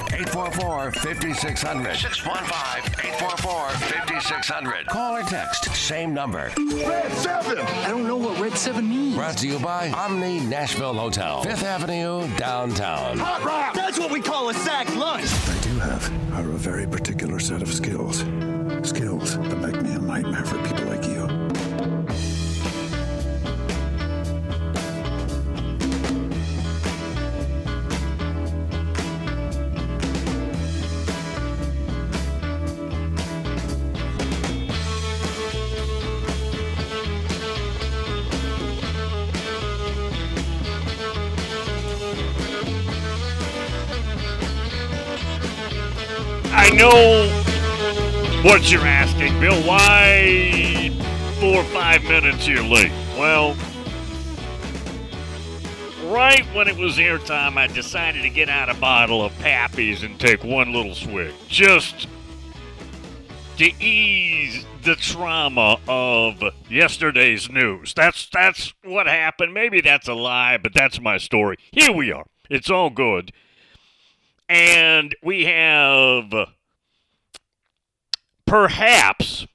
844 5600. 615 844 5600. Call or text, same number. Red 7! I don't know what Red 7 means. Brought to you by Omni Nashville Hotel, Fifth Avenue, downtown. Hot rock! That's what we call a sack lunch. I do have are a very particular set of skills. Skills I know what you're asking, Bill. Why four or five minutes here late? Well, right when it was airtime, I decided to get out a bottle of Pappy's and take one little swig. Just to ease the trauma of yesterday's news. That's that's what happened. Maybe that's a lie, but that's my story. Here we are. It's all good. And we have perhaps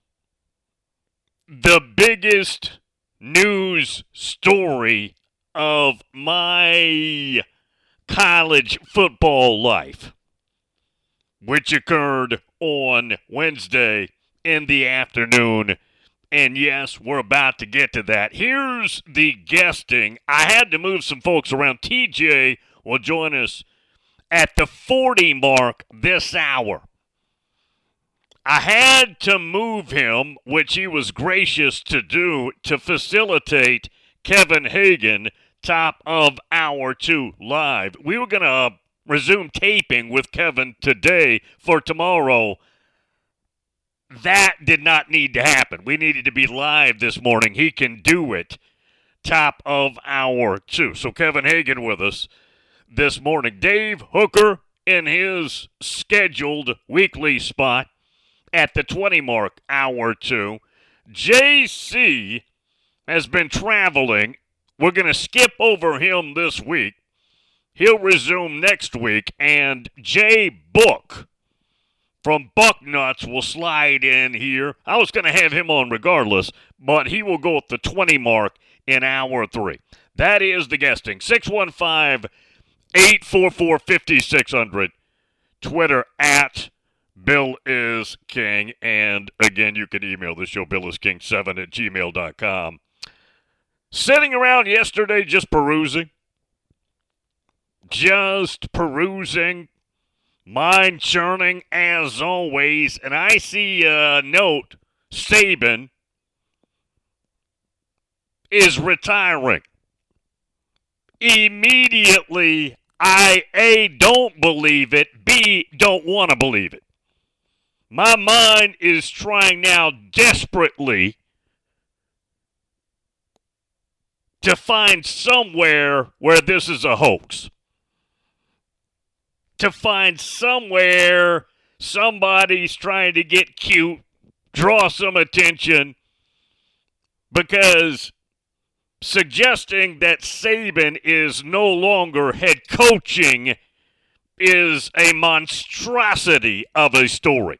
the biggest news story of my college football life, which occurred on Wednesday in the afternoon. And yes, we're about to get to that. Here's the guesting. I had to move some folks around. TJ will join us at the 40 mark this hour. I had to move him, which he was gracious to do, to facilitate Kevin Hagan, top of hour two live. We were going to uh, resume taping with Kevin today for tomorrow. That did not need to happen. We needed to be live this morning. He can do it. Top of hour two. So Kevin Hagan with us this morning. Dave Hooker in his scheduled weekly spot at the 20 mark, hour two. JC has been traveling. We're going to skip over him this week. He'll resume next week. And Jay Book from Bucknuts will slide in here. I was going to have him on regardless, but he will go at the 20 mark in hour three. That is the guesting. 615- 844 5600. Twitter at Bill is King. And again, you can email the show, billisking7 at gmail.com. Sitting around yesterday just perusing. Just perusing. Mind churning as always. And I see a note Saban is retiring immediately I A don't believe it, B don't want to believe it. My mind is trying now desperately to find somewhere where this is a hoax. To find somewhere somebody's trying to get cute, draw some attention because suggesting that Saban is no longer head coaching is a monstrosity of a story.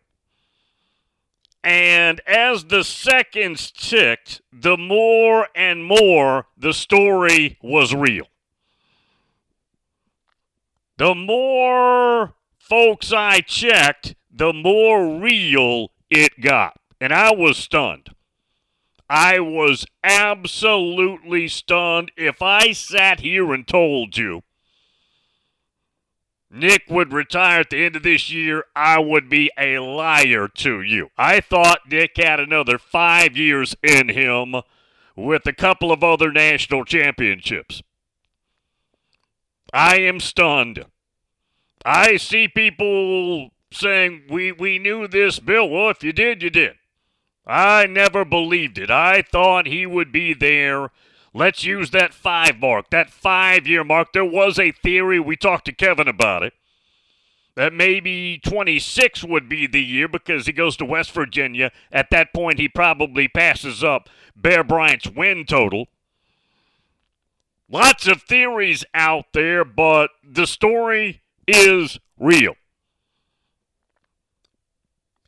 And as the seconds ticked, the more and more the story was real. The more folks I checked, the more real it got. And I was stunned. I was absolutely stunned. If I sat here and told you Nick would retire at the end of this year, I would be a liar to you. I thought Nick had another five years in him with a couple of other national championships. I am stunned. I see people saying we we knew this bill. Well, if you did, you did. I never believed it. I thought he would be there. Let's use that five mark, that five year mark. There was a theory. We talked to Kevin about it. That maybe 26 would be the year because he goes to West Virginia. At that point, he probably passes up Bear Bryant's win total. Lots of theories out there, but the story is real.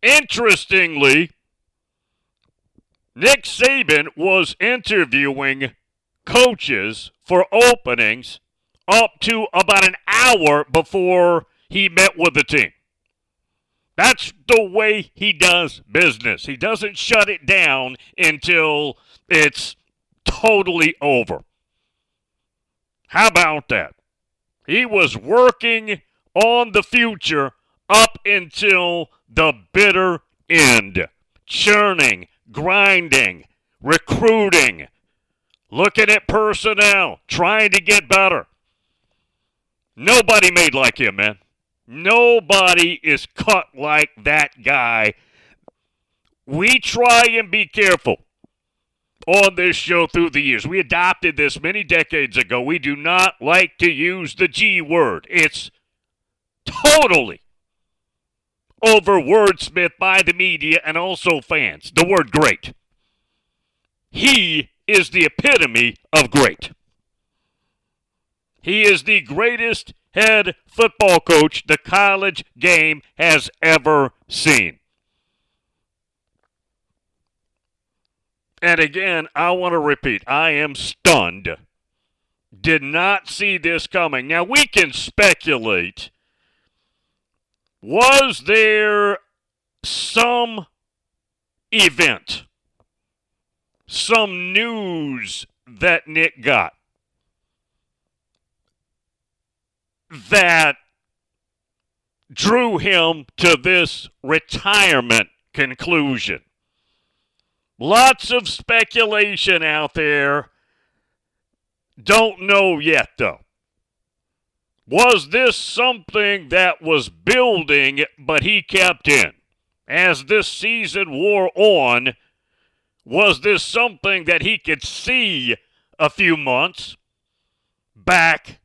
Interestingly, Nick Saban was interviewing coaches for openings up to about an hour before he met with the team. That's the way he does business. He doesn't shut it down until it's totally over. How about that? He was working on the future up until the bitter end, churning, grinding, recruiting, looking at personnel, trying to get better. Nobody made like him, man. Nobody is cut like that guy. We try and be careful on this show through the years. We adopted this many decades ago. We do not like to use the G word. It's totally over wordsmith by the media and also fans. The word great. He is the epitome of great. He is the greatest head football coach the college game has ever seen. And again, I want to repeat I am stunned. Did not see this coming. Now, we can speculate. Was there some event, some news that Nick got that drew him to this retirement conclusion? Lots of speculation out there. Don't know yet, though. Was this something that was building, but he kept in? As this season wore on, was this something that he could see a few months back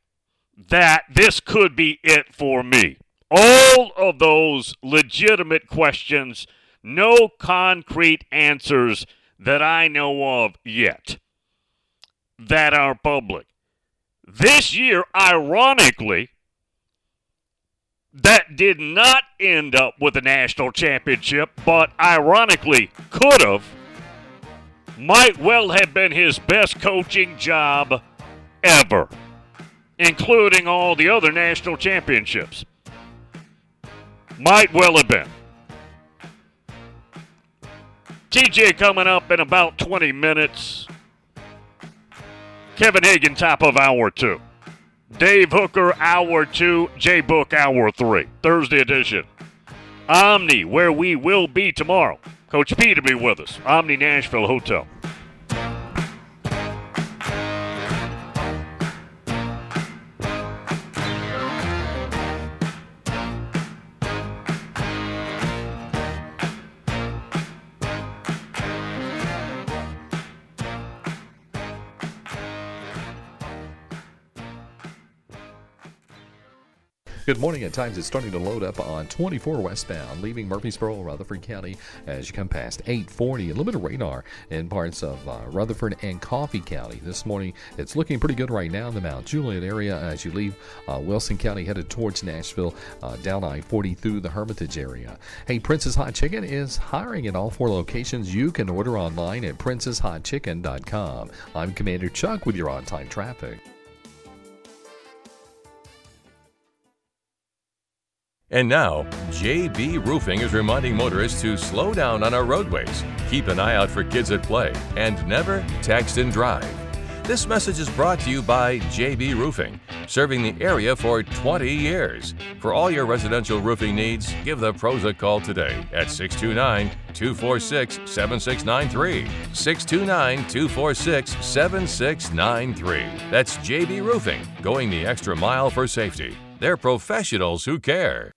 that this could be it for me? All of those legitimate questions no concrete answers that I know of yet that are public. This year, ironically, that did not end up with a national championship, but ironically could have, might well have been his best coaching job ever, including all the other national championships. Might well have been. TJ coming up in about 20 minutes. Kevin Hagan, top of hour two. Dave Hooker, hour two. J Book, hour three. Thursday edition. Omni, where we will be tomorrow. Coach P to be with us. Omni Nashville Hotel. Good morning. At times, it's starting to load up on 24 westbound, leaving Murfreesboro, Rutherford County as you come past 840. A little bit of radar in parts of uh, Rutherford and Coffee County. This morning, it's looking pretty good right now in the Mount Juliet area as you leave uh, Wilson County headed towards Nashville, uh, down I 40 through the Hermitage area. Hey, Prince's Hot Chicken is hiring at all four locations. You can order online at princeshotchicken.com. I'm Commander Chuck with your on time traffic. And now, JB Roofing is reminding motorists to slow down on our roadways, keep an eye out for kids at play, and never text and drive. This message is brought to you by JB Roofing, serving the area for 20 years. For all your residential roofing needs, give the pros a call today at 629 246 7693. 629 246 7693. That's JB Roofing, going the extra mile for safety. They're professionals who care.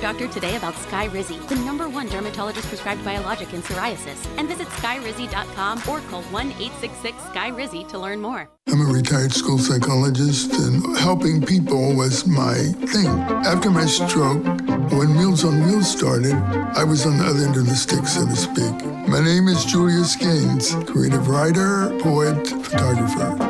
Doctor today about Skyrizi, the number one dermatologist prescribed biologic in psoriasis, and visit skyrizi.com or call 1 866 Skyrizi to learn more. I'm a retired school psychologist, and helping people was my thing. After my stroke, when Meals on Wheels started, I was on the other end of the stick, so to speak. My name is Julius Gaines, creative writer, poet, photographer.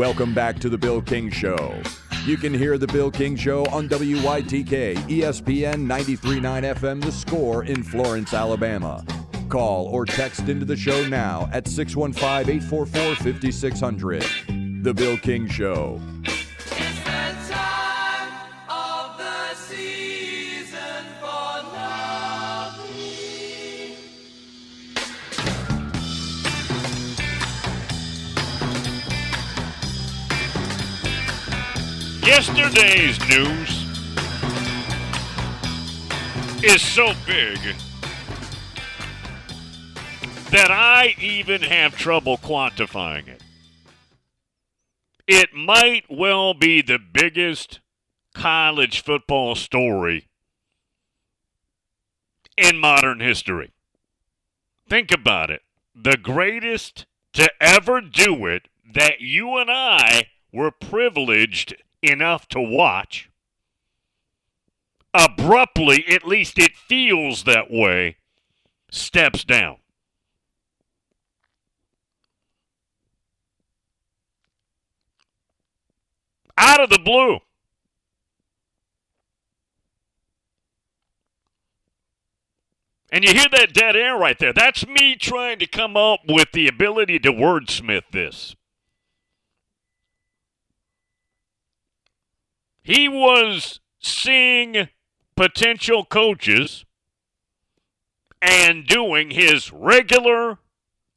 Welcome back to the Bill King Show. You can hear the Bill King Show on WYTK ESPN 93.9 FM The Score in Florence, Alabama. Call or text into the show now at 615 844 5600. The Bill King Show. Yesterday's news is so big that I even have trouble quantifying it. It might well be the biggest college football story in modern history. Think about it. The greatest to ever do it that you and I were privileged enough to watch. Abruptly, at least it feels that way, steps down. Out of the blue. And you hear that dead air right there. That's me trying to come up with the ability to wordsmith this. He was seeing potential coaches and doing his regular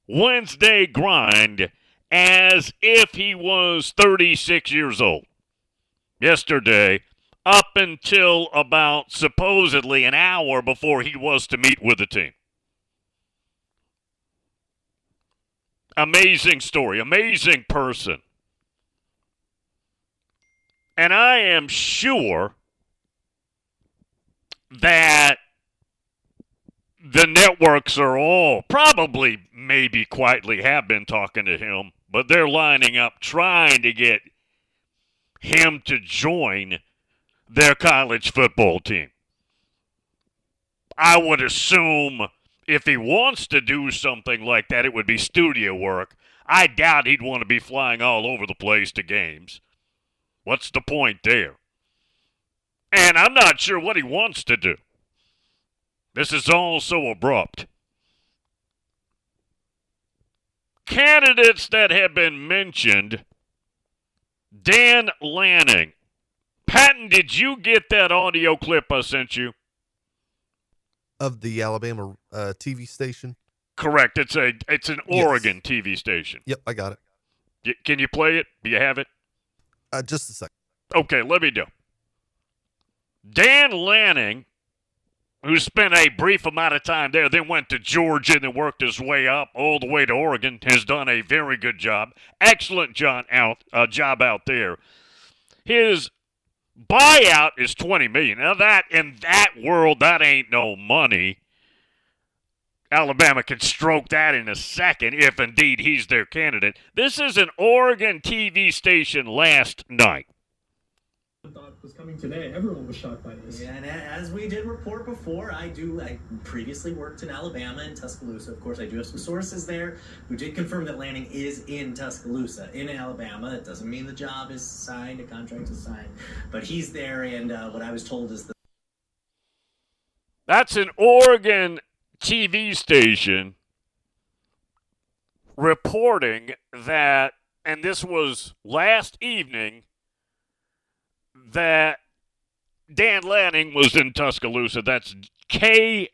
Wednesday grind as if he was 36 years old. Yesterday, up until about supposedly an hour before he was to meet with the team. Amazing story, amazing person. And I am sure that the networks are all probably, maybe quietly have been talking to him, but they're lining up trying to get him to join their college football team. I would assume if he wants to do something like that, it would be studio work. I doubt he'd want to be flying all over the place to games. What's the point there? And I'm not sure what he wants to do. This is all so abrupt. candidates that have been mentioned, Dan Lanning. Patton, did you get that audio clip I sent you? Of the Alabama uh, TV station? Correct. It's a it's an Oregon yes. TV station. Yep, I got it. Y- can you play it? Do you have it? Uh, just a second. Okay, let me do. Dan Lanning, who spent a brief amount of time there, then went to Georgia and then worked his way up all the way to Oregon, has done a very good job. Excellent job out, uh, job out there. His buyout is 20 million. Now that in that world that ain't no money. Alabama can stroke that in a second if indeed he's their candidate. This is an Oregon TV station last night thought was coming today. Everyone was shocked by this. Yeah, and as we did report before, I do. I previously worked in Alabama and Tuscaloosa. Of course, I do have some sources there who did confirm that Lanning is in Tuscaloosa, in Alabama. It doesn't mean the job is signed, a contract is signed, but he's there. And uh, what I was told is that that's an Oregon TV station reporting that, and this was last evening that Dan Lanning was in Tuscaloosa. That's KVAL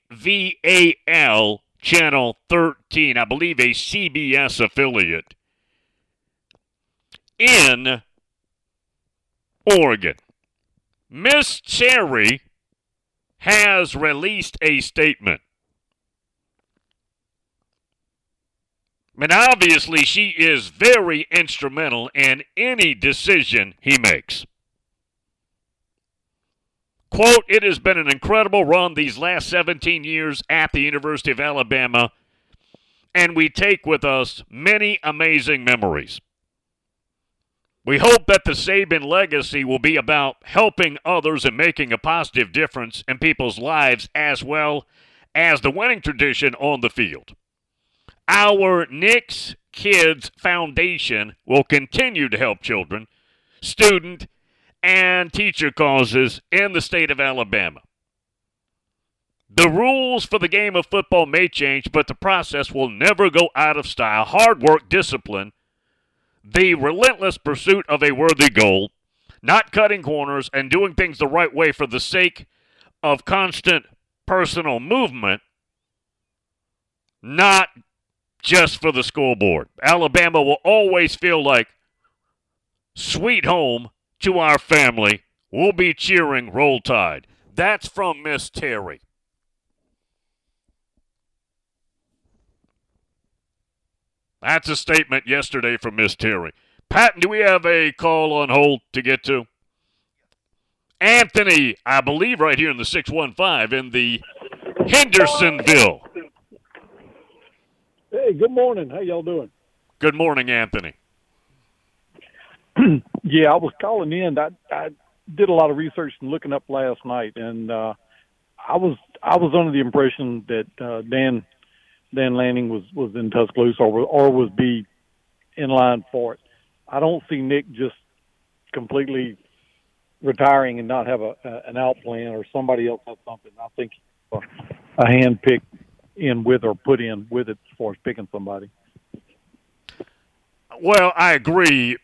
Channel 13, I believe a CBS affiliate in Oregon. Miss Terry has released a statement. And obviously, she is very instrumental in any decision he makes. Quote, it has been an incredible run these last 17 years at the University of Alabama, and we take with us many amazing memories. We hope that the Saban legacy will be about helping others and making a positive difference in people's lives as well as the winning tradition on the field. Our Nick's Kids Foundation will continue to help children, student, and teacher causes in the state of Alabama. The rules for the game of football may change, but the process will never go out of style. Hard work, discipline, the relentless pursuit of a worthy goal, not cutting corners, and doing things the right way for the sake of constant personal movement, not just for the scoreboard. Alabama will always feel like sweet home to our family. We'll be cheering Roll Tide. That's from Miss Terry. That's a statement yesterday from Miss Terry. Patton, do we have a call on hold to get to? Anthony, I believe right here in the 615 in the Hendersonville. Hey, good morning. How y'all doing? Good morning, Anthony. yeah, I was calling in. I, I did a lot of research and looking up last night, and uh, I was I was under the impression that uh, Dan Dan Lanning was was in Tuscaloosa or or was be in line for it. I don't see Nick just completely retiring and not have a, a an out plan or somebody else has something. I think a hand pick in with or put in with it as far as picking somebody. Well, I agree,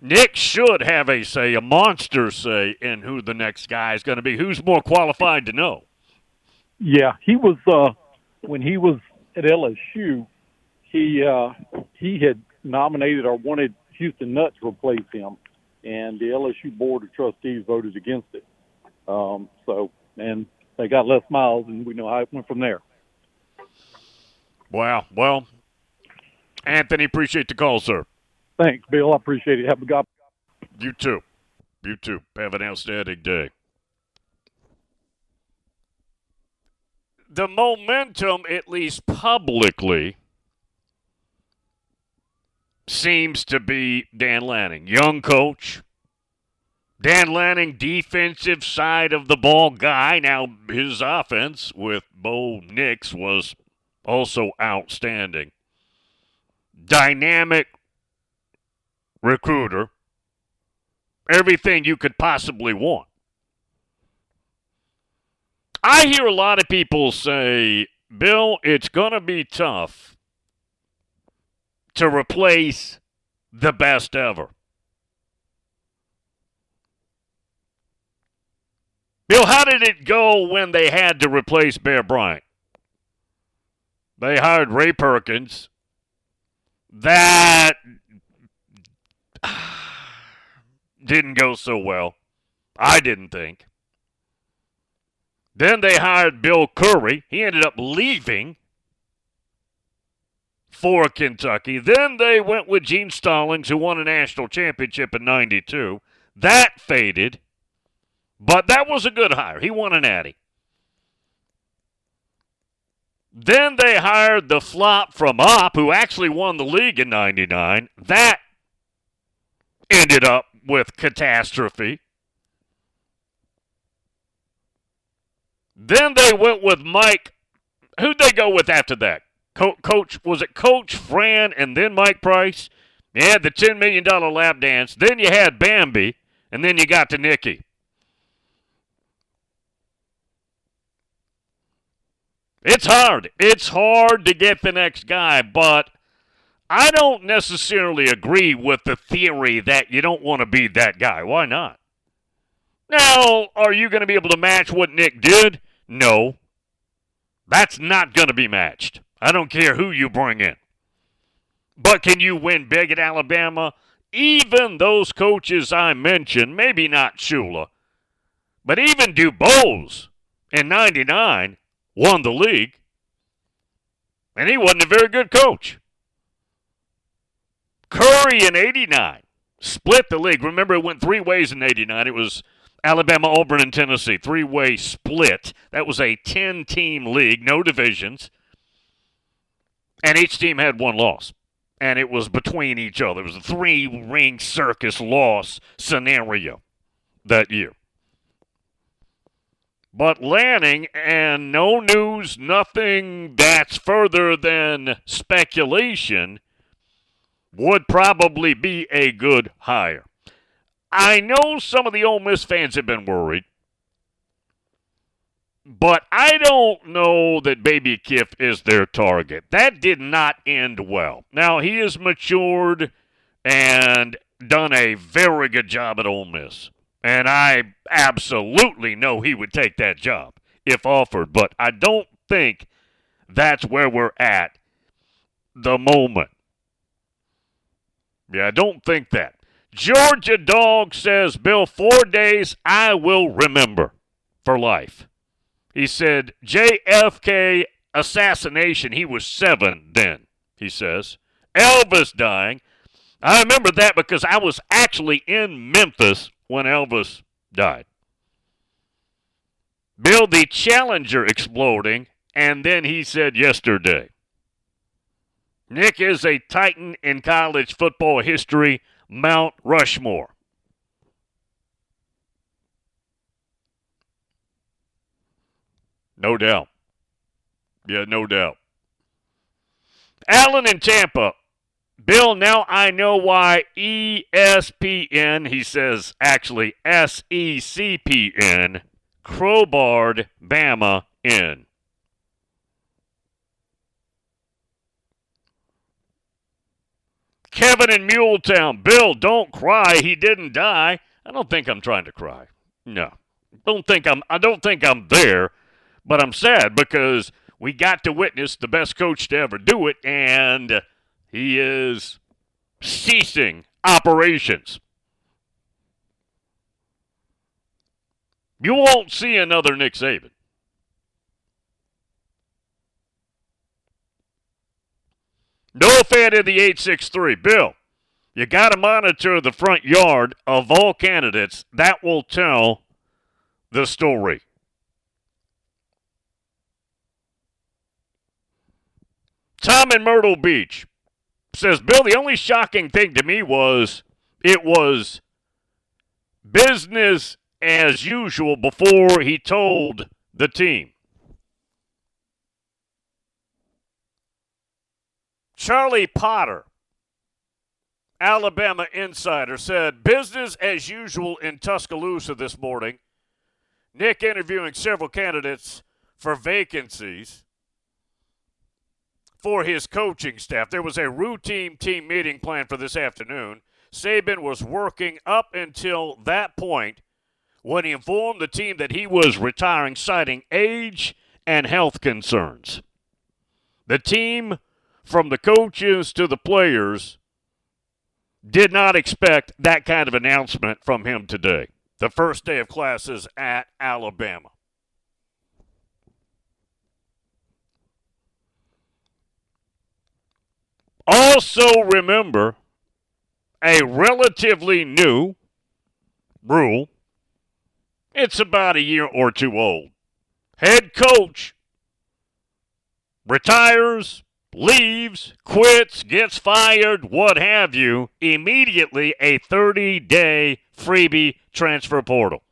Nick should have a say, a monster say, in who the next guy is going to be. Who's more qualified to know? Yeah, he was uh, when he was at LSU. He uh, he had nominated or wanted Houston Nutt to replace him, and the LSU board of trustees voted against it. Um, so, and they got Les Miles, and we know how it went from there. Wow. Well, Anthony, appreciate the call, sir. Thanks, Bill. I appreciate it. Have a good. You too. You too. Have an outstanding day. The momentum, at least publicly, seems to be Dan Lanning. Young coach. Dan Lanning, defensive side of the ball guy. Now, his offense with Bo Nix was also outstanding. Dynamic recruiter, everything you could possibly want. I hear a lot of people say, Bill, it's going to be tough to replace the best ever. Bill, how did it go when they had to replace Bear Bryant? They hired Ray Perkins. That didn't go so well. I didn't think. Then they hired Bill Curry. He ended up leaving for Kentucky. Then they went with Gene Stallings, who won a national championship in 92. That faded, but that was a good hire. He won an Natty. Then they hired the flop from Up, who actually won the league in 99. That ended up with catastrophe. Then they went with Mike. Who'd they go with after that? Co- Coach, was it Coach Fran and then Mike Price? You had the $10 million lap dance. Then you had Bambi, and then you got to Nicky. It's hard. It's hard to get the next guy, but I don't necessarily agree with the theory that you don't want to be that guy. Why not? Now, are you going to be able to match what Nick did? No. That's not going to be matched. I don't care who you bring in. But can you win big at Alabama? Even those coaches I mentioned, maybe not Shula, but even DuBose in 99 won the league. And he wasn't a very good coach. Curry in 89 split the league. Remember, it went three ways in 89. It was Alabama, Auburn, and Tennessee. Three way split. That was a 10 team league, no divisions. And each team had one loss. And it was between each other. It was a three ring circus loss scenario that year. But Lanning, and no news, nothing that's further than speculation, would probably be a good hire. I know some of the Ole Miss fans have been worried, but I don't know that Baby Kiff is their target. That did not end well. Now, he has matured and done a very good job at Ole Miss. And I absolutely know he would take that job if offered, but I don't think that's where we're at the moment. Yeah, I don't think that. Georgia Dog says, Bill, four days I will remember for life. He said, JFK assassination, he was seven then, he says. Elvis dying. I remember that because I was actually in Memphis when Elvis died. Bill, the Challenger exploding, and then he said yesterday. Nick is a titan in college football history, Mount Rushmore. No doubt. Yeah, no doubt. Allen in Tampa. Bill, now I know why ESPN, he says actually SECPN, crowbarred Bama in. Kevin in Muletown. Bill, don't cry. He didn't die. I don't think I'm trying to cry. No. Don't think I'm I don't think I'm there, but I'm sad because we got to witness the best coach to ever do it and he is ceasing operations. You won't see another Nick Saban. No fan in the 863. Bill, you got to monitor the front yard of all candidates. That will tell the story. Tom in Myrtle Beach says, Bill, the only shocking thing to me was it was business as usual before he told the team. Charlie Potter, Alabama insider, said business as usual in Tuscaloosa this morning. Nick interviewing several candidates for vacancies. For his coaching staff. There was a routine team meeting planned for this afternoon. Saban was working up until that point when he informed the team that he was retiring, citing age and health concerns. The team, from the coaches to the players, did not expect that kind of announcement from him today, the first day of classes at Alabama. Also, remember a relatively new rule. It's about a year or two old. Head coach retires, leaves, quits, gets fired, what have you, immediately a 30 day freebie transfer portal.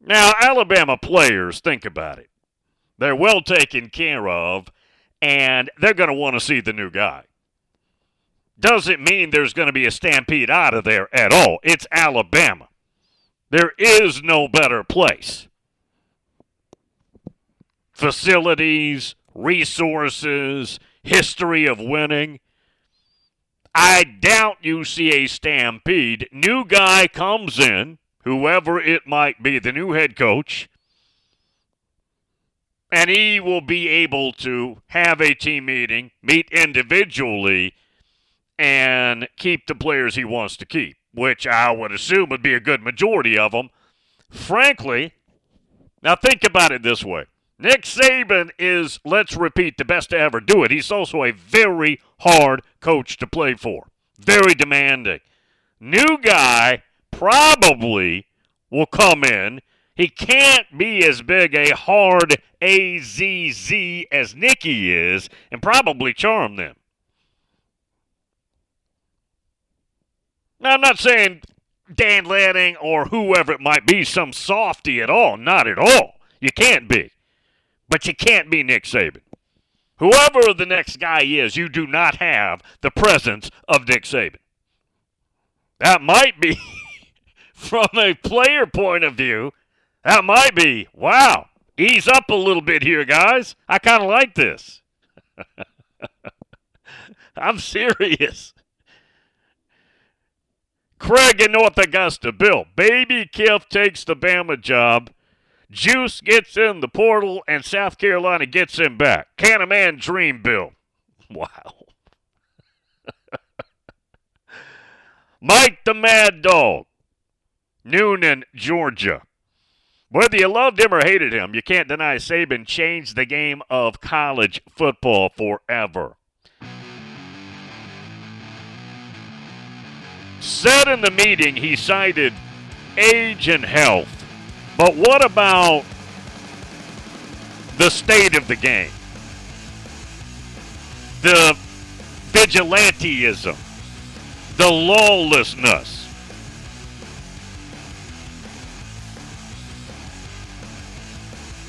Now, Alabama players, think about it. They're well taken care of, and they're going to want to see the new guy. Doesn't mean there's going to be a stampede out of there at all. It's Alabama. There is no better place. Facilities, resources, history of winning. I doubt you see a stampede. New guy comes in, whoever it might be, the new head coach, and he will be able to have a team meeting, meet individually, and keep the players he wants to keep, which I would assume would be a good majority of them. Frankly, now think about it this way Nick Saban is, let's repeat, the best to ever do it. He's also a very hard coach to play for, very demanding. New guy probably will come in. He can't be as big a hard AZZ as Nicky is and probably charm them. Now, I'm not saying Dan Lanning or whoever it might be some softy at all. Not at all. You can't be. But you can't be Nick Saban. Whoever the next guy is, you do not have the presence of Nick Saban. That might be, from a player point of view, that might be, wow, ease up a little bit here, guys. I kind of like this. I'm serious. Craig in North Augusta, Bill, baby Kiff takes the Bama job Juice gets in the portal, and South Carolina gets him back. Can a man dream, Bill? Wow. Mike the Mad Dog, Newnan, Georgia. Whether you loved him or hated him, you can't deny Saban changed the game of college football forever. Said in the meeting he cited age and health but what about the state of the game? The vigilanteism, the lawlessness.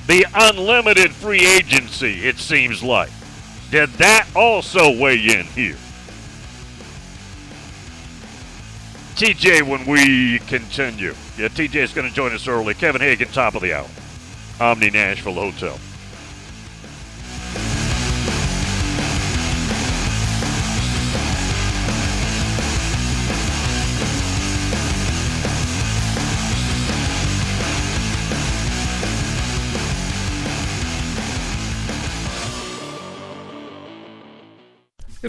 The unlimited free agency, it seems like. Did that also weigh in here? TJ when we continue. Yeah, TJ is going to join us early. Kevin Hagan, top of the hour. Omni Nashville Hotel.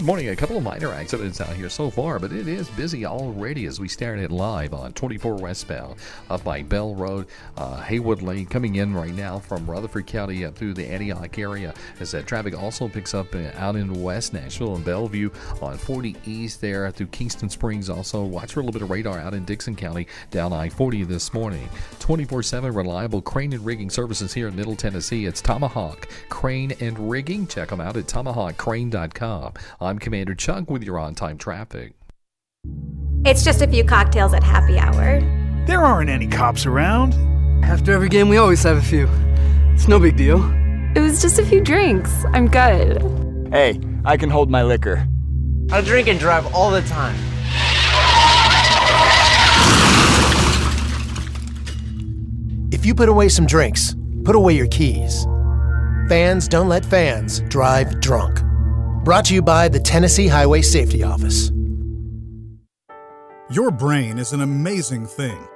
Good morning. A couple of minor accidents out here so far, but it is busy already as we start it live on 24 westbound up by Bell Road, uh, Haywood Lane, coming in right now from Rutherford County up through the Antioch area. As that traffic also picks up uh, out in West Nashville and Bellevue on 40 East there through Kingston Springs. Also, watch for a little bit of radar out in Dickson County down I 40 this morning. 24 7 reliable crane and rigging services here in Middle Tennessee. It's Tomahawk Crane and Rigging. Check them out at tomahawkcrane.com. I'm Commander Chuck with your on time traffic. It's just a few cocktails at happy hour. There aren't any cops around. After every game, we always have a few. It's no big deal. It was just a few drinks. I'm good. Hey, I can hold my liquor. I drink and drive all the time. If you put away some drinks, put away your keys. Fans don't let fans drive drunk. Brought to you by the Tennessee Highway Safety Office. Your brain is an amazing thing.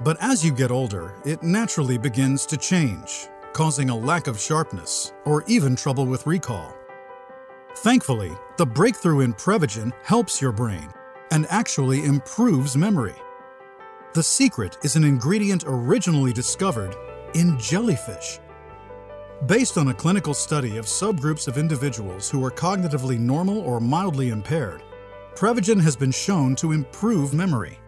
But as you get older, it naturally begins to change, causing a lack of sharpness or even trouble with recall. Thankfully, the breakthrough in Prevagen helps your brain and actually improves memory. The secret is an ingredient originally discovered in jellyfish. Based on a clinical study of subgroups of individuals who are cognitively normal or mildly impaired, Prevagen has been shown to improve memory.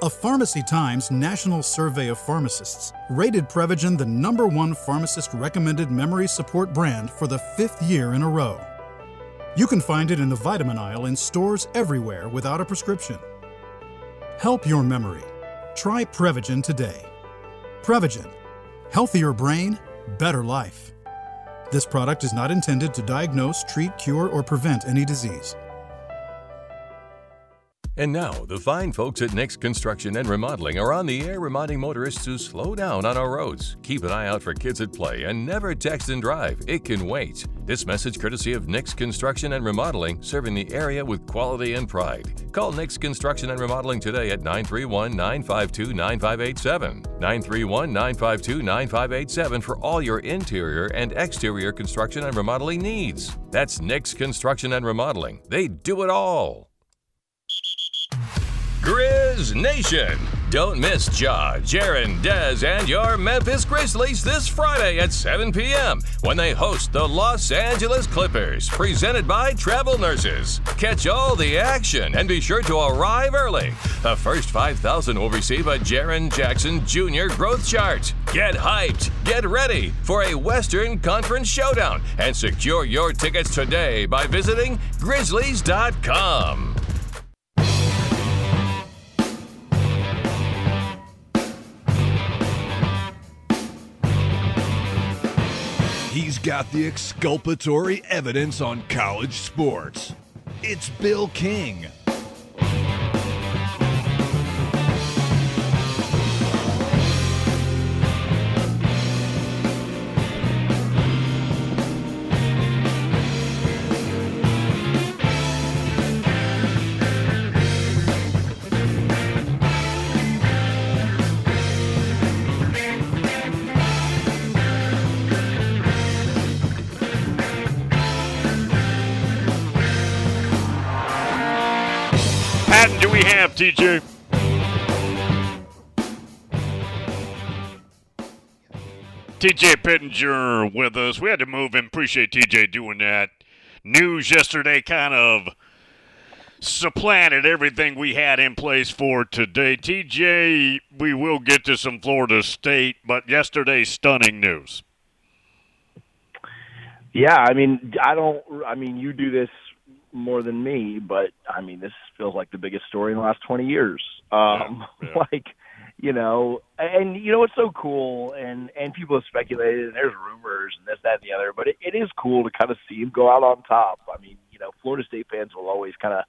A Pharmacy Times national survey of pharmacists rated Prevagen the number one pharmacist recommended memory support brand for the fifth year in a row. You can find it in the vitamin aisle in stores everywhere without a prescription. Help your memory. Try Prevagen today. Prevagen. Healthier brain, better life. This product is not intended to diagnose, treat, cure, or prevent any disease. And now, the fine folks at Nix Construction and Remodeling are on the air reminding motorists to slow down on our roads. Keep an eye out for kids at play and never text and drive. It can wait. This message courtesy of Nix Construction and Remodeling, serving the area with quality and pride. Call Nix Construction and Remodeling today at 931 952 9587. 931 952 9587 for all your interior and exterior construction and remodeling needs. That's Nix Construction and Remodeling. They do it all. Grizz Nation. Don't miss Ja, Jaren, Dez, and your Memphis Grizzlies this Friday at 7 p.m. when they host the Los Angeles Clippers, presented by Travel Nurses. Catch all the action and be sure to arrive early. The first 5,000 will receive a Jaren Jackson Jr. growth chart. Get hyped, get ready for a Western Conference showdown, and secure your tickets today by visiting Grizzlies.com. got the exculpatory evidence on college sports. It's Bill King. TJ? TJ Pittenger with us. We had to move him. Appreciate TJ doing that. News yesterday kind of supplanted everything we had in place for today. TJ, we will get to some Florida State, but yesterday's stunning news. Yeah, I mean, I don't. I mean, you do this more than me, but I mean, this feels like the biggest story in the last twenty years. Um, Yeah, yeah. like, you know, and you know it's so cool, and and people have speculated, and there's rumors and this, that, and the other, but it, it is cool to kind of see him go out on top. I mean, you know, Florida State fans will always kind of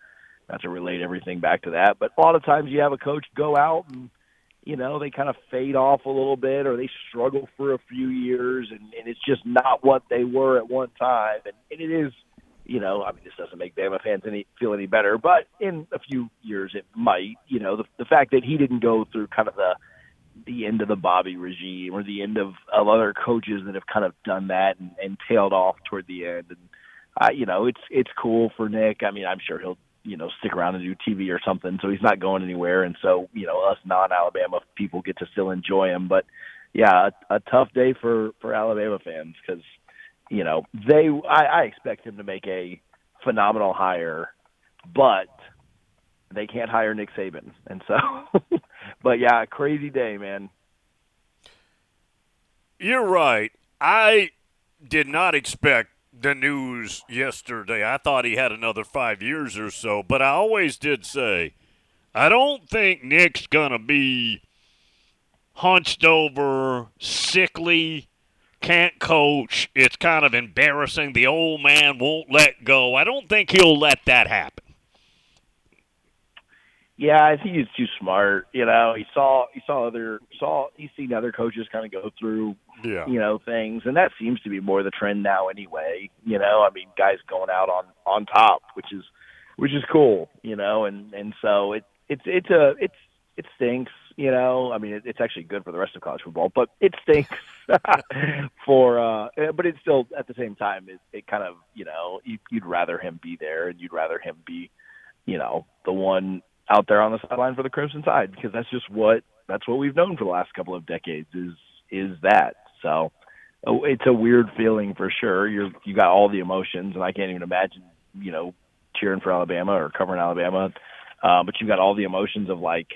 not to relate everything back to that, but a lot of times you have a coach go out and you know they kind of fade off a little bit or they struggle for a few years and, and it's just not what they were at one time and, and it is you know i mean this doesn't make bama fans any feel any better but in a few years it might you know the, the fact that he didn't go through kind of the the end of the bobby regime or the end of, of other coaches that have kind of done that and, and tailed off toward the end and uh, you know it's it's cool for nick i mean i'm sure he'll you know stick around and do TV or something. So he's not going anywhere, and so you know us non-Alabama people get to still enjoy him. But yeah, a, a tough day for for Alabama fans because you know they I, I expect him to make a phenomenal hire, but they can't hire Nick Saban, and so. but yeah, crazy day, man. You're right. I did not expect the news yesterday. I thought he had another five years or so, but I always did say, I don't think Nick's to be hunched over, sickly, can't coach. It's kind of embarrassing. The old man won't let go. I don't think he'll let that happen. Yeah, I think he's too smart. You know, he saw he saw other saw he's seen other coaches kind of go through Yeah. you know things, and that seems to be more the trend now anyway. You know, I mean, guys going out on on top, which is which is cool. You know, and and so it it's it's a it's it stinks. You know, I mean, it, it's actually good for the rest of college football, but it stinks for. uh But it's still at the same time, it, it kind of you know you, you'd rather him be there, and you'd rather him be, you know, the one out there on the sideline for the Crimson Tide because that's just what that's what we've known for the last couple of decades is is that. So oh, it's a weird feeling for sure. You're you got all the emotions, and I can't even imagine you know cheering for Alabama or covering Alabama, uh, but you've got all the emotions of like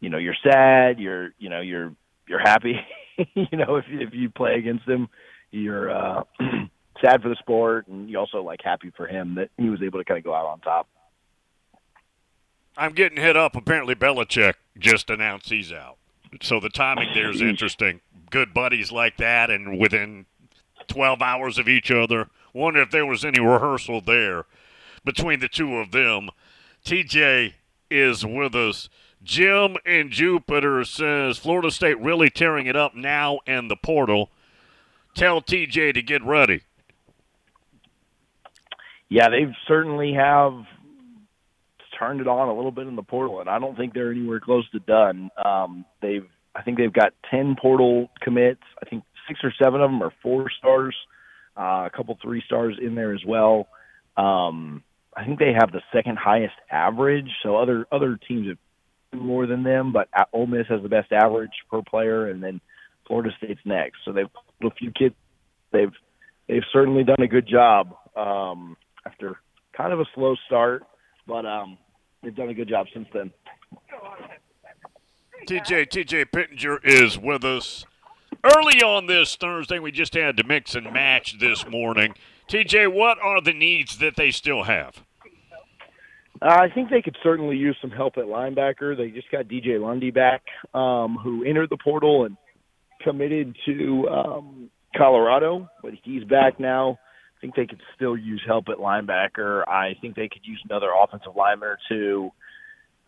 you know you're sad, you're you know you're you're happy, you know if if you play against him, you're uh, sad for the sport, and you also like happy for him that he was able to kind of go out on top. I'm getting hit up. Apparently, Belichick just announced he's out. So the timing there is interesting. Good buddies like that, and within 12 hours of each other. Wonder if there was any rehearsal there between the two of them. TJ is with us. Jim in Jupiter says Florida State really tearing it up now in the portal. Tell TJ to get ready. Yeah, they've certainly have turned it on a little bit in the portal, and I don't think they're anywhere close to done. Um, they've, I think they've got ten portal commits. I think six or seven of them are four stars, uh, a couple three stars in there as well. Um, I think they have the second highest average. So other other teams have more than them, but Ole Miss has the best average per player, and then Florida State's next. So they've put a few kids. They've they've certainly done a good job um, after kind of a slow start, but um, they've done a good job since then. TJ TJ Pittenger is with us. Early on this Thursday, we just had to mix and match this morning. TJ, what are the needs that they still have? Uh, I think they could certainly use some help at linebacker. They just got DJ Lundy back, um, who entered the portal and committed to um, Colorado, but he's back now. I think they could still use help at linebacker. I think they could use another offensive lineman or two.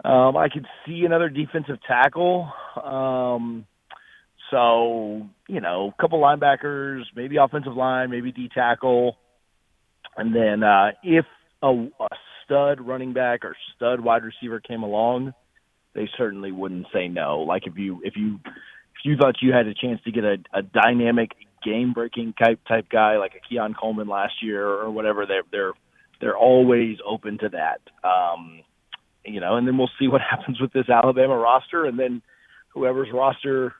Um, I could see another defensive tackle. Um, so, you know, a couple linebackers, maybe offensive line, maybe D tackle. And then uh, if a, a stud running back or stud wide receiver came along, they certainly wouldn't say no. Like if you if you if you thought you had a chance to get a, a dynamic game breaking type type guy like a Keon Coleman last year or whatever, they're they're they're always open to that. Um, you know, and then we'll see what happens with this Alabama roster, and then whoever's roster,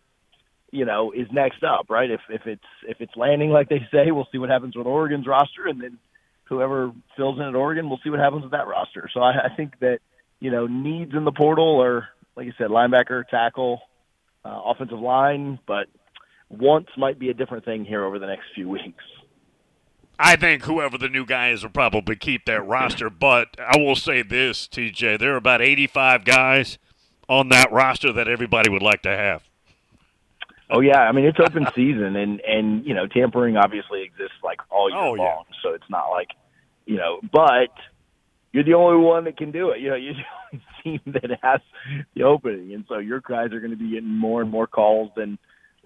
you know, is next up, right? If if it's if it's landing like they say, we'll see what happens with Oregon's roster, and then whoever fills in at Oregon, we'll see what happens with that roster. So I, I think that you know needs in the portal are like you said, linebacker, tackle, uh, offensive line, but wants might be a different thing here over the next few weeks. I think whoever the new guy is will probably keep that roster, but I will say this, TJ, there are about 85 guys on that roster that everybody would like to have. Oh yeah, I mean it's open season, and and you know tampering obviously exists like all year Oh, yeah. long, so it's not like you know, but you're the only one that can do it. You know, you're the only team that has the opening, and so your guys are going to be getting more and more calls than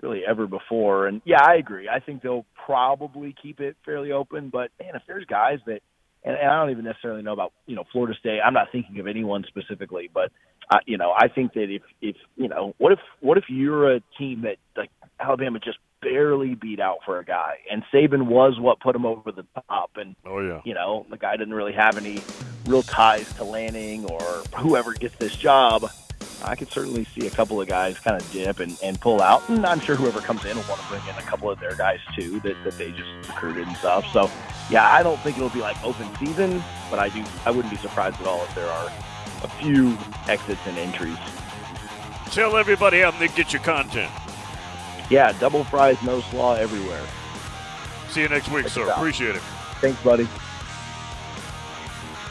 really ever before. And yeah, I agree. I think they'll probably keep it fairly open, but man, if there's guys that and, and I don't even necessarily know about you know Florida State. I'm not thinking of anyone specifically, but uh, you know I think that if if you know what if what if you're a team that like Alabama just barely beat out for a guy, and Saban was what put him over the top, and Oh yeah. you know the guy didn't really have any real ties to Lanning or whoever gets this job. I could certainly see a couple of guys kind of dip and, and pull out. And I'm sure whoever comes in will want to bring in a couple of their guys too that, that they just recruited and stuff. So, yeah, I don't think it'll be like open season, but I do. I wouldn't be surprised at all if there are a few exits and entries. Tell everybody how they get your content. Yeah, double fries, no slaw everywhere. See you next week, Check sir. out. Appreciate it. Thanks, buddy.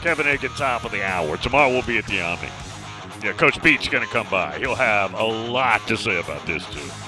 Kevin Aiken, top of the hour. Tomorrow we'll be at the Omni. Yeah, Coach Beach going to come by. He'll have a lot to say about this, too.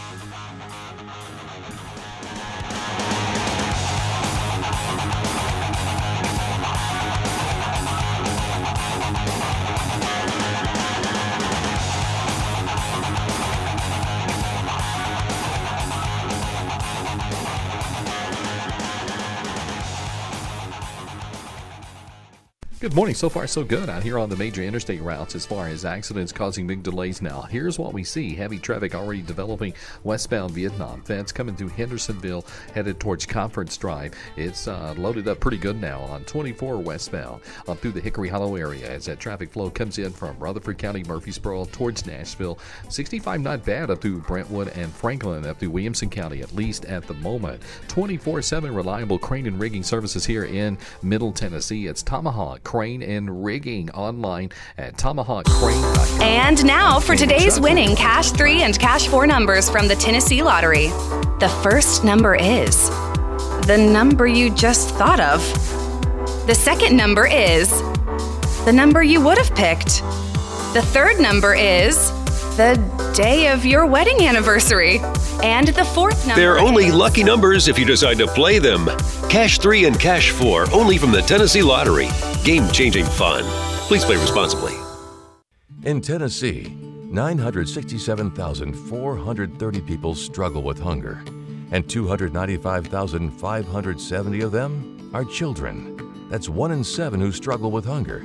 Morning. So far, so good out here on the major interstate routes as far as accidents causing big delays now. Here's what we see heavy traffic already developing westbound Vietnam. Vets coming through Hendersonville, headed towards Conference Drive. It's uh, loaded up pretty good now on 24 westbound up through the Hickory Hollow area as that traffic flow comes in from Rutherford County, Murfreesboro towards Nashville. 65 not bad up through Brentwood and Franklin up through Williamson County, at least at the moment. 24 7 reliable crane and rigging services here in Middle Tennessee. It's Tomahawk Crane and Rigging online at tomahawkcrane.com. And now for today's winning Cash 3 and Cash 4 numbers from the Tennessee Lottery. The first number is the number you just thought of. The second number is the number you would have picked. The third number is the day of your wedding anniversary. And the fourth number They're only is- lucky numbers if you decide to play them. Cash 3 and Cash 4 only from the Tennessee Lottery. Game changing fun. Please play responsibly. In Tennessee, 967,430 people struggle with hunger, and 295,570 of them are children. That's one in seven who struggle with hunger,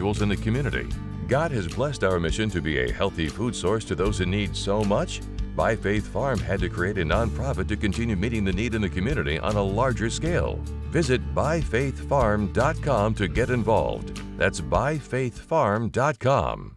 in the community. God has blessed our mission to be a healthy food source to those in need so much. By Faith Farm had to create a nonprofit to continue meeting the need in the community on a larger scale. Visit byfaithfarm.com to get involved. That's byfaithfarm.com.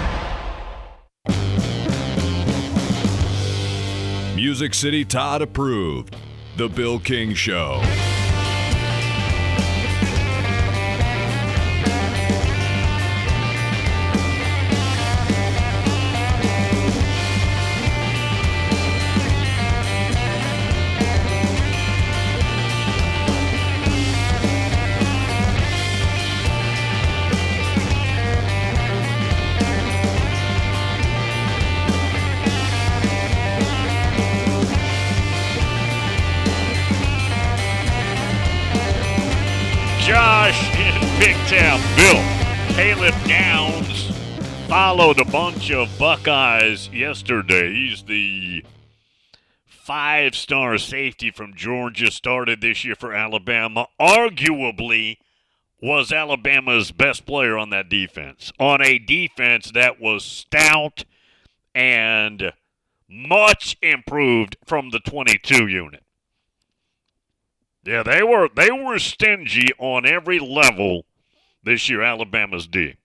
Music City Todd approved. The Bill King Show. Bill. Caleb Downs followed a bunch of Buckeyes yesterday. He's the five star safety from Georgia, started this year for Alabama. Arguably was Alabama's best player on that defense. On a defense that was stout and much improved from the 22 unit. Yeah, they were they were stingy on every level this year. Alabama's D,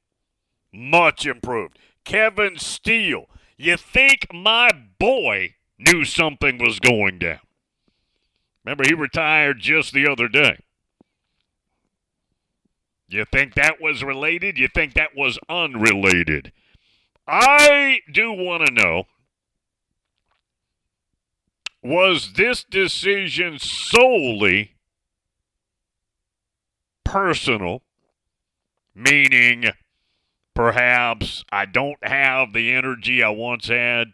much improved. Kevin Steele, you think my boy knew something was going down? Remember, he retired just the other day. You think that was related? You think that was unrelated? I do want to know was this decision solely personal, meaning perhaps I don't have the energy I once had?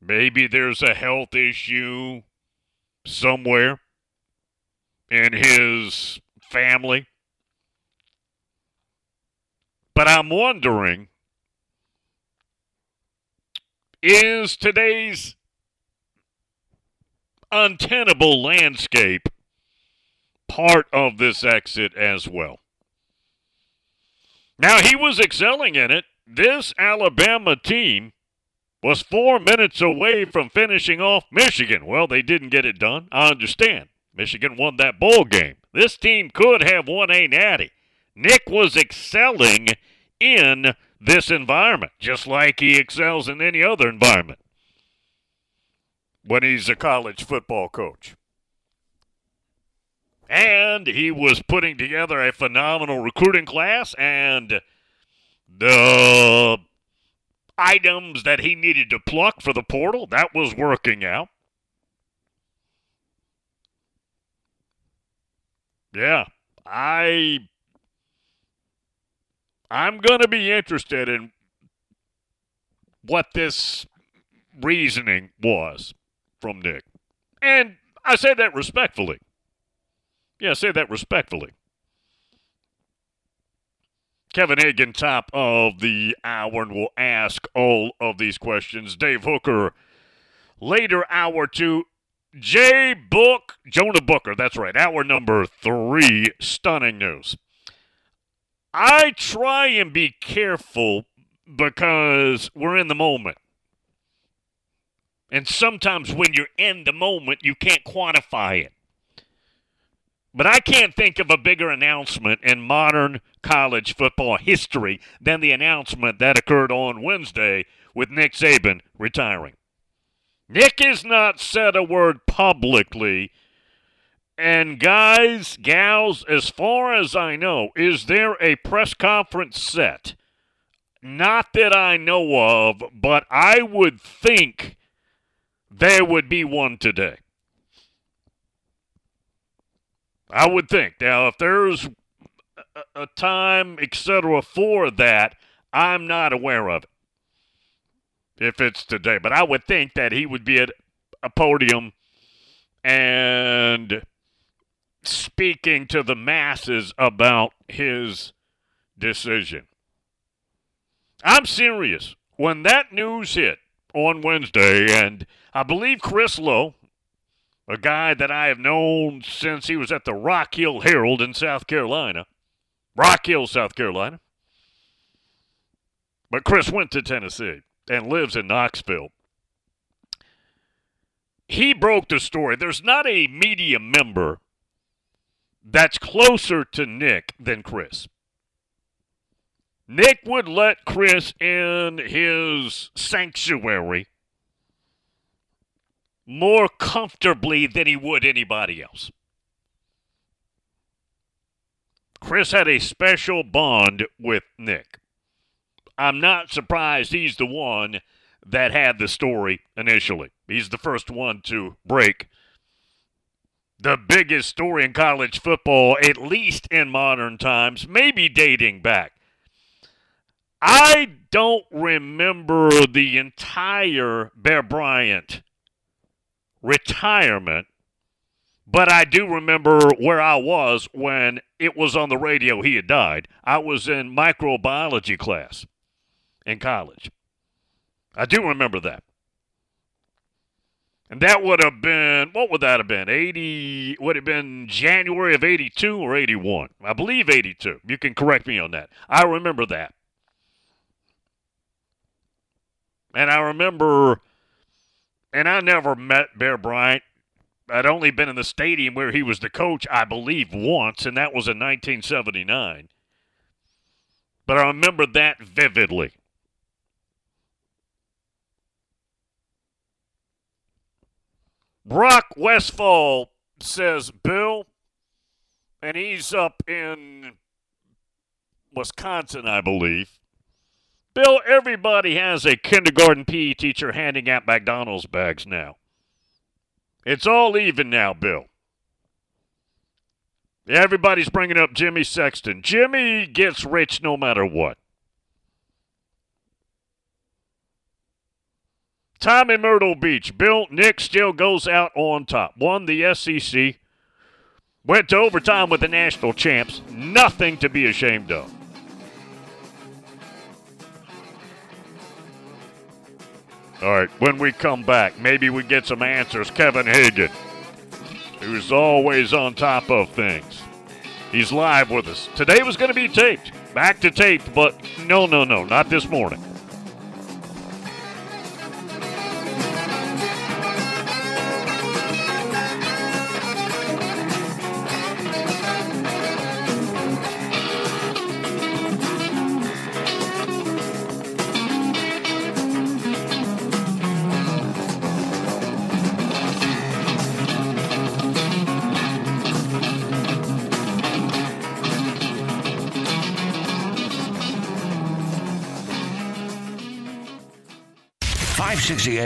Maybe there's a health issue somewhere in his family. But I'm wondering is today's untenable landscape part of this exit as well? Now, he was excelling in it. This Alabama team was four minutes away from finishing off Michigan. Well, they didn't get it done. I understand. Michigan won that bowl game. This team could have won a natty. Nick was excelling in this environment, just like he excels in any other environment when he's a college football coach. And he was putting together a phenomenal recruiting class, and the items that he needed to pluck for the portal, that was working out. Yeah, I I'm going to be interested in what this reasoning was from Nick. And I say that respectfully. Yeah, say that respectfully. Kevin Hagan, top of the hour, and we'll ask all of these questions. Dave Hooker, later hour two. Jay Book, Jonah Booker, that's right, hour number three. Stunning news. I try and be careful because we're in the moment. And sometimes when you're in the moment, you can't quantify it. But I can't think of a bigger announcement in modern college football history than the announcement that occurred on Wednesday with Nick Saban retiring. Nick has not said a word publicly and guys, gals, as far as I know, is there a press conference set? Not that I know of, but I would think there would be one today. I would think. Now, if there's a time, etc., for that, I'm not aware of it. If it's today, but I would think that he would be at a podium and speaking to the masses about his decision. I'm serious. When that news hit on Wednesday, and I believe Chris Low, a guy that I have known since he was at the Rock Hill Herald in South Carolina, Rock Hill, South Carolina, but Chris went to Tennessee and lives in Knoxville. He broke the story. There's not a media member that's closer to Nick than Chris. Nick would let Chris in his sanctuary more comfortably than he would anybody else. Chris had a special bond with Nick. I'm not surprised he's the one that had the story initially. He's the first one to break the biggest story in college football, at least in modern times, maybe dating back. I don't remember the entire Bear Bryant retirement, but I do remember where I was when it was on the radio he had died. I was in microbiology class in college. I do remember that. And that would have been, what would that have been? 80, would have been January of 82 or 81? I believe 82. You can correct me on that. I remember that. And I remember, and I never met Bear Bryant. I'd only been in the stadium where he was the coach, I believe, once, and that was in 1979. But I remember that vividly. Brock Westfall says, Bill, and he's up in Wisconsin, I believe. Bill, everybody has a kindergarten PE teacher handing out McDonald's bags now. It's all even now, Bill. Everybody's bringing up Jimmy Sexton. Jimmy gets rich no matter what. Tommy Myrtle Beach. Bill Nick still goes out on top. Won the SEC. Went to overtime with the national champs. Nothing to be ashamed of. All right, when we come back, maybe we get some answers. Kevin Hagan, who's always on top of things. He's live with us. Today was going to be taped. Back to taped, but no, no, no, not this morning. Five sixty eight.